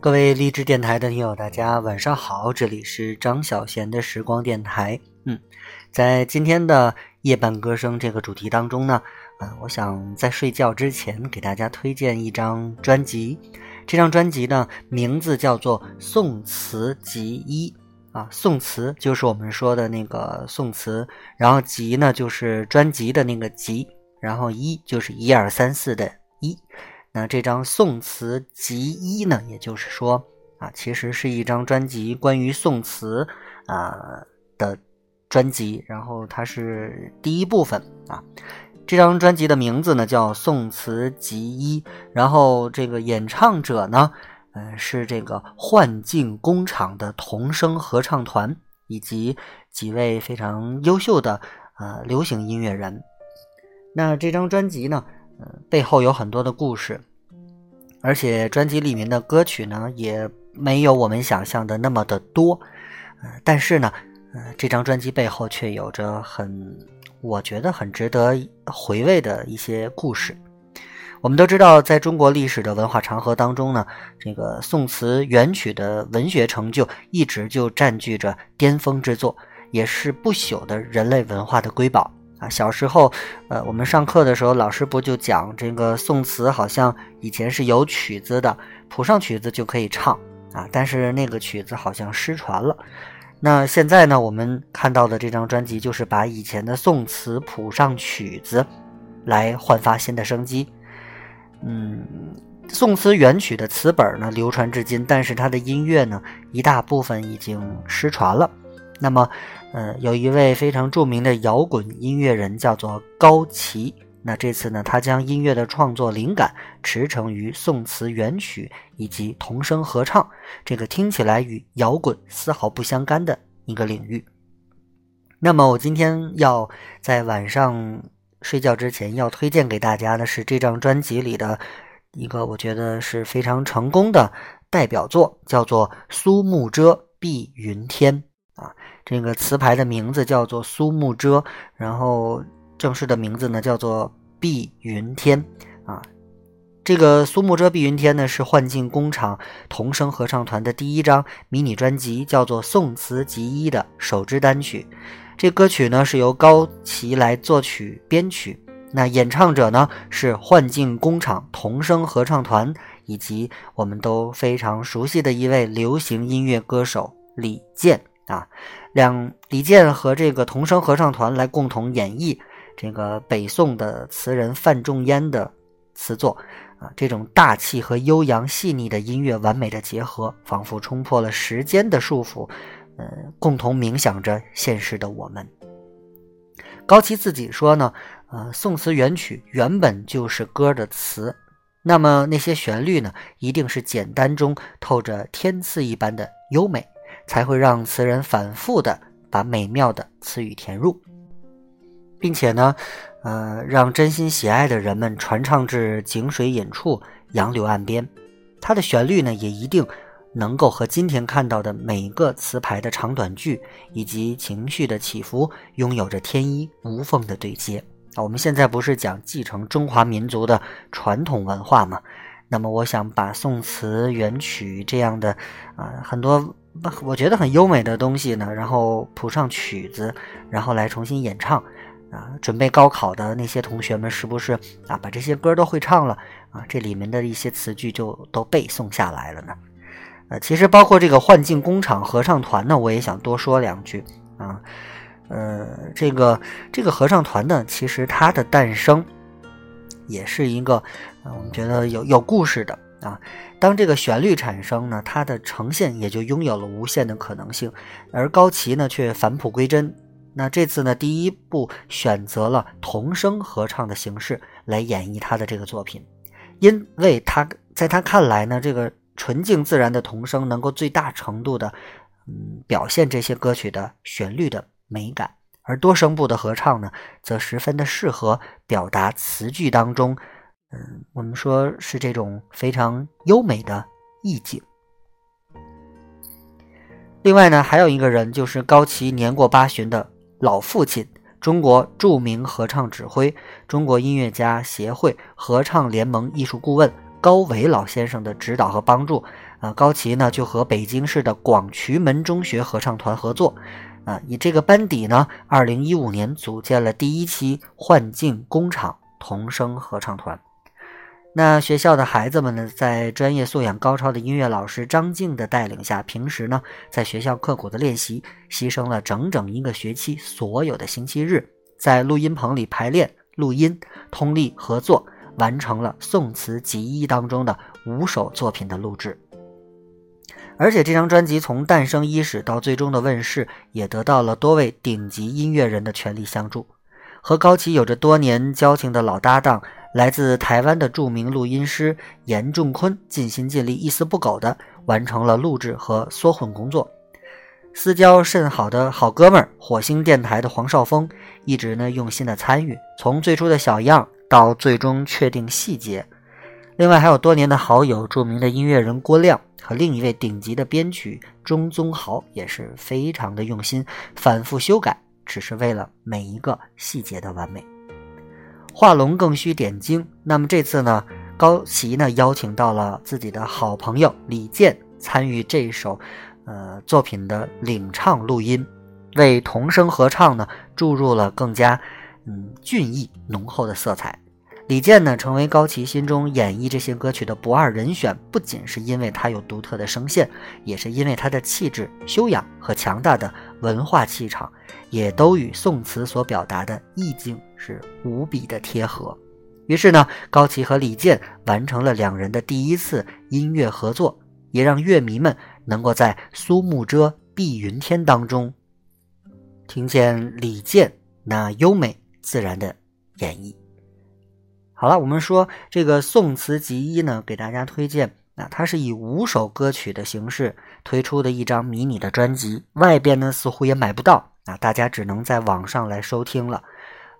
各位励志电台的听友，大家晚上好，这里是张小贤的时光电台。嗯，在今天的夜半歌声这个主题当中呢，啊，我想在睡觉之前给大家推荐一张专辑。这张专辑呢，名字叫做《宋词集一》啊，宋词就是我们说的那个宋词，然后集呢就是专辑的那个集，然后一就是一二三四的一。那这张宋词集一呢，也就是说啊，其实是一张专辑关于宋词啊的专辑，然后它是第一部分啊。这张专辑的名字呢叫《宋词集一》，然后这个演唱者呢，嗯，是这个幻境工厂的童声合唱团以及几位非常优秀的呃流行音乐人。那这张专辑呢，背后有很多的故事，而且专辑里面的歌曲呢，也没有我们想象的那么的多，呃，但是呢，呃，这张专辑背后却有着很。我觉得很值得回味的一些故事。我们都知道，在中国历史的文化长河当中呢，这个宋词元曲的文学成就一直就占据着巅峰之作，也是不朽的人类文化的瑰宝啊。小时候，呃，我们上课的时候，老师不就讲这个宋词好像以前是有曲子的，谱上曲子就可以唱啊，但是那个曲子好像失传了。那现在呢？我们看到的这张专辑就是把以前的宋词谱上曲子，来焕发新的生机。嗯，宋词原曲的词本呢流传至今，但是它的音乐呢一大部分已经失传了。那么，呃，有一位非常著名的摇滚音乐人叫做高旗。那这次呢，他将音乐的创作灵感驰骋于宋词元曲以及童声合唱这个听起来与摇滚丝毫不相干的一个领域。那么，我今天要在晚上睡觉之前要推荐给大家的是这张专辑里的一个我觉得是非常成功的代表作，叫做《苏幕遮碧云天》啊。这个词牌的名字叫做苏幕遮，然后。正式的名字呢叫做《碧云天》啊，这个苏幕遮碧云天呢是幻境工厂童声合唱团的第一张迷你专辑，叫做《宋词集一》的首支单曲。这歌曲呢是由高旗来作曲编曲，那演唱者呢是幻境工厂童声合唱团以及我们都非常熟悉的一位流行音乐歌手李健啊，两李健和这个童声合唱团来共同演绎。这个北宋的词人范仲淹的词作啊，这种大气和悠扬细腻的音乐完美的结合，仿佛冲破了时间的束缚，呃，共同冥想着现实的我们。高旗自己说呢，呃，宋词元曲原本就是歌的词，那么那些旋律呢，一定是简单中透着天赐一般的优美，才会让词人反复的把美妙的词语填入。并且呢，呃，让真心喜爱的人们传唱至井水隐处、杨柳岸边。它的旋律呢，也一定能够和今天看到的每个词牌的长短句以及情绪的起伏，拥有着天衣无缝的对接。啊，我们现在不是讲继承中华民族的传统文化吗？那么，我想把宋词元曲这样的啊很多我觉得很优美的东西呢，然后谱上曲子，然后来重新演唱。啊，准备高考的那些同学们，是不是啊把这些歌都会唱了啊？这里面的一些词句就都背诵下来了呢？呃，其实包括这个幻境工厂合唱团呢，我也想多说两句啊。呃，这个这个合唱团呢，其实它的诞生也是一个我们觉得有有故事的啊。当这个旋律产生呢，它的呈现也就拥有了无限的可能性，而高旗呢却返璞归真。那这次呢，第一部选择了童声合唱的形式来演绎他的这个作品，因为他在他看来呢，这个纯净自然的童声能够最大程度的，嗯，表现这些歌曲的旋律的美感，而多声部的合唱呢，则十分的适合表达词句当中，嗯，我们说是这种非常优美的意境。另外呢，还有一个人就是高旗年过八旬的。老父亲，中国著名合唱指挥、中国音乐家协会合唱联盟艺术顾问高伟老先生的指导和帮助，啊，高旗呢就和北京市的广渠门中学合唱团合作，啊，以这个班底呢，二零一五年组建了第一期幻境工厂童声合唱团。那学校的孩子们呢，在专业素养高超的音乐老师张静的带领下，平时呢在学校刻苦的练习，牺牲了整整一个学期所有的星期日，在录音棚里排练、录音、通力合作，完成了《宋词集一》当中的五首作品的录制。而且这张专辑从诞生伊始到最终的问世，也得到了多位顶级音乐人的全力相助。和高崎有着多年交情的老搭档。来自台湾的著名录音师严仲坤尽心尽力、一丝不苟地完成了录制和缩混工作。私交甚好的好哥们儿火星电台的黄少峰一直呢用心的参与，从最初的小样到最终确定细节。另外还有多年的好友、著名的音乐人郭亮和另一位顶级的编曲钟宗豪也是非常的用心，反复修改，只是为了每一个细节的完美。画龙更需点睛。那么这次呢，高旗呢邀请到了自己的好朋友李健参与这首，呃作品的领唱录音，为童声合唱呢注入了更加嗯俊逸浓厚的色彩。李健呢成为高旗心中演绎这些歌曲的不二人选，不仅是因为他有独特的声线，也是因为他的气质、修养和强大的文化气场，也都与宋词所表达的意境是无比的贴合。于是呢，高旗和李健完成了两人的第一次音乐合作，也让乐迷们能够在《苏幕遮·碧云天》当中听见李健那优美自然的演绎。好了，我们说这个宋词集一呢，给大家推荐。那它是以五首歌曲的形式推出的一张迷你的专辑，外边呢似乎也买不到，啊，大家只能在网上来收听了。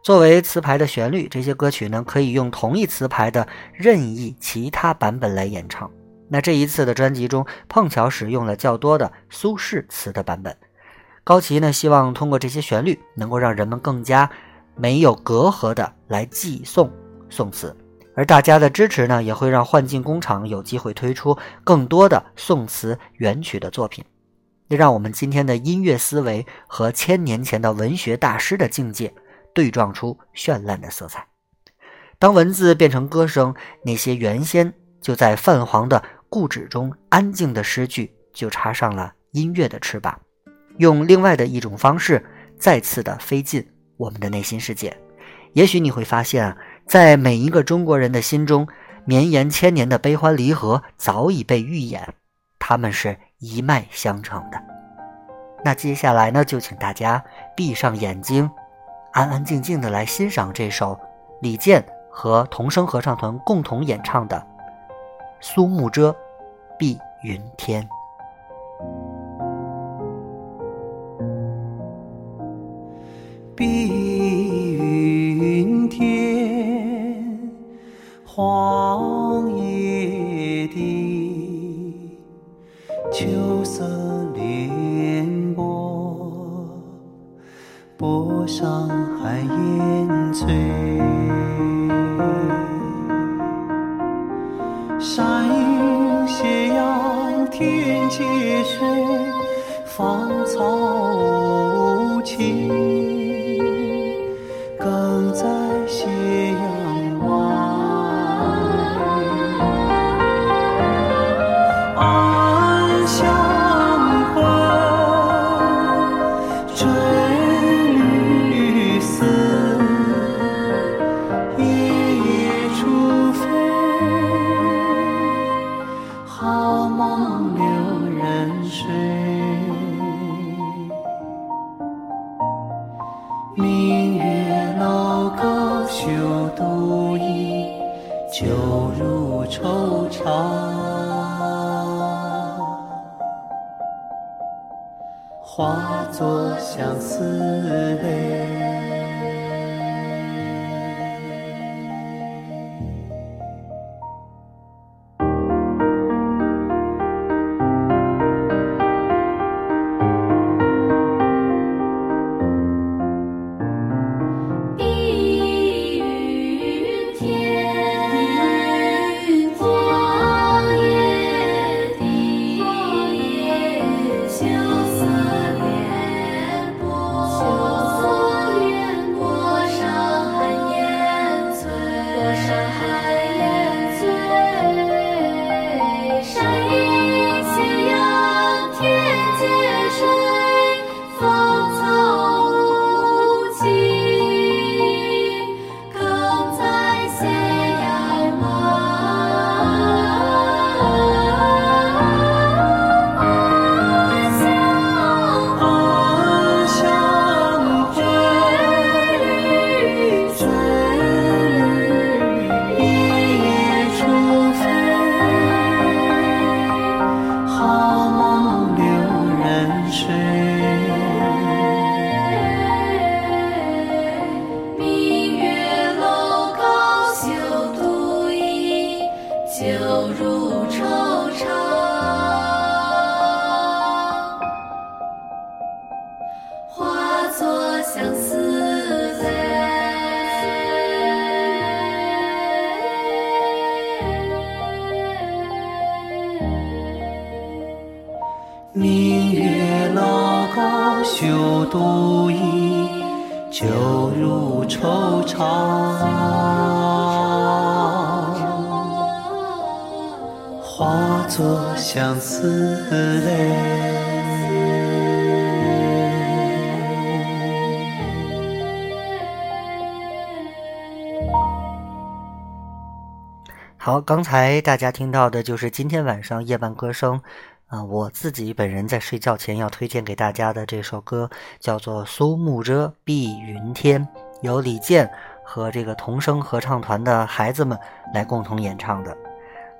作为词牌的旋律，这些歌曲呢可以用同一词牌的任意其他版本来演唱。那这一次的专辑中，碰巧使用了较多的苏轼词的版本。高旗呢希望通过这些旋律，能够让人们更加没有隔阂的来寄送。宋词，而大家的支持呢，也会让幻境工厂有机会推出更多的宋词元曲的作品，也让我们今天的音乐思维和千年前的文学大师的境界对撞出绚烂的色彩。当文字变成歌声，那些原先就在泛黄的故纸中安静的诗句，就插上了音乐的翅膀，用另外的一种方式再次的飞进我们的内心世界。也许你会发现啊。在每一个中国人的心中，绵延千年的悲欢离合早已被预演，他们是一脉相承的。那接下来呢，就请大家闭上眼睛，安安静静的来欣赏这首李健和童声合唱团共同演唱的《苏幕遮·碧云天》。荒野的秋色连波，波上寒烟翠，化作相思泪。就如惆怅，化作相思泪。好，刚才大家听到的就是今天晚上夜半歌声，啊，我自己本人在睡觉前要推荐给大家的这首歌，叫做《苏幕遮·碧云天》，由李健和这个童声合唱团的孩子们来共同演唱的。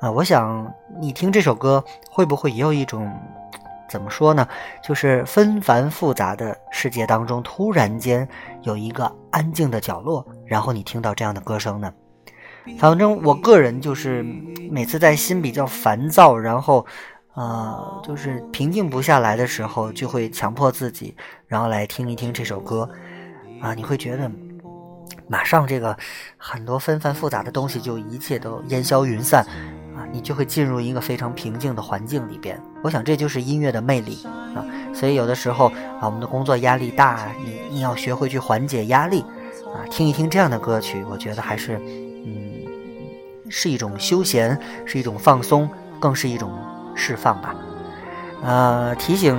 啊，我想你听这首歌，会不会也有一种怎么说呢？就是纷繁复杂的世界当中，突然间有一个安静的角落，然后你听到这样的歌声呢？反正我个人就是每次在心比较烦躁，然后，呃，就是平静不下来的时候，就会强迫自己，然后来听一听这首歌，啊，你会觉得马上这个很多纷繁复杂的东西就一切都烟消云散，啊，你就会进入一个非常平静的环境里边。我想这就是音乐的魅力啊。所以有的时候啊，我们的工作压力大，你你要学会去缓解压力，啊，听一听这样的歌曲，我觉得还是。嗯是一种休闲，是一种放松，更是一种释放吧。呃，提醒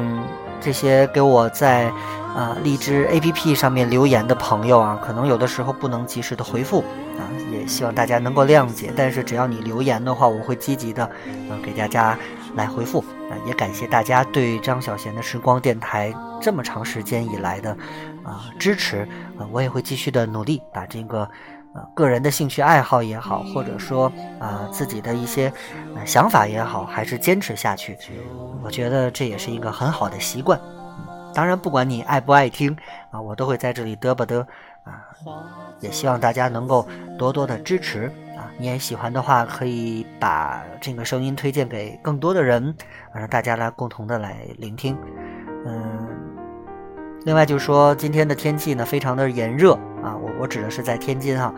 这些给我在啊荔枝 APP 上面留言的朋友啊，可能有的时候不能及时的回复啊，也希望大家能够谅解。但是只要你留言的话，我会积极的啊给大家来回复啊。也感谢大家对张小贤的时光电台这么长时间以来的啊支持啊，我也会继续的努力把这个。呃，个人的兴趣爱好也好，或者说啊自己的一些想法也好，还是坚持下去。我觉得这也是一个很好的习惯。当然，不管你爱不爱听啊，我都会在这里嘚吧嘚啊。也希望大家能够多多的支持啊。你也喜欢的话，可以把这个声音推荐给更多的人，让大家来共同的来聆听。另外就是说，今天的天气呢，非常的炎热。啊，我我指的是在天津哈，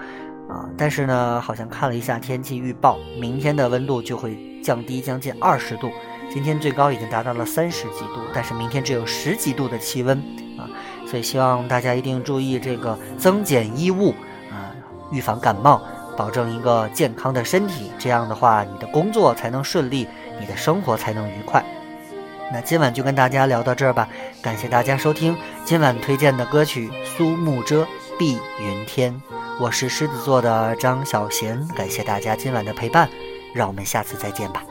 啊，但是呢，好像看了一下天气预报，明天的温度就会降低将近二十度，今天最高已经达到了三十几度，但是明天只有十几度的气温啊，所以希望大家一定注意这个增减衣物啊，预防感冒，保证一个健康的身体，这样的话你的工作才能顺利，你的生活才能愉快。那今晚就跟大家聊到这儿吧，感谢大家收听今晚推荐的歌曲《苏幕遮》。碧云天，我是狮子座的张小贤，感谢大家今晚的陪伴，让我们下次再见吧。